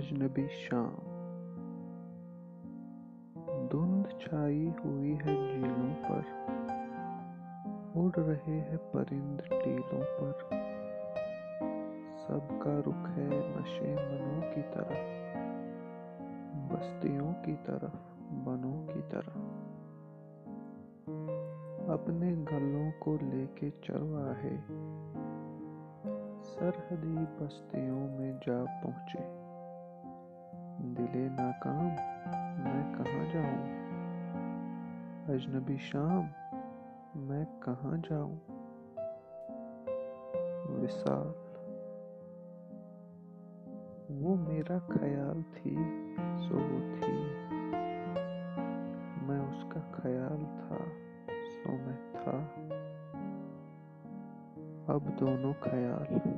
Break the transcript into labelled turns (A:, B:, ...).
A: اجنبی شام۔ دھند چھائی ہوئی ہے جھیلوں پر، اڑ رہے ہیں پرند ٹیلوں پر۔ سب کا رخ ہے نشے منوں کی طرف، بستیوں کی طرف بنوں کی طرف۔ اپنے گلوں کو لے کے چرواہے سرحدی بستیوں میں جا پہنچے۔ دل ناکام، میں کہاں جاؤں؟ اجنبی شام، میں کہاں جاؤں؟ وصال، وہ میرا خیال تھی، سو وہ تھی۔ میں اس کا خیال تھا، سو میں تھا۔ اب دونوں خیال۔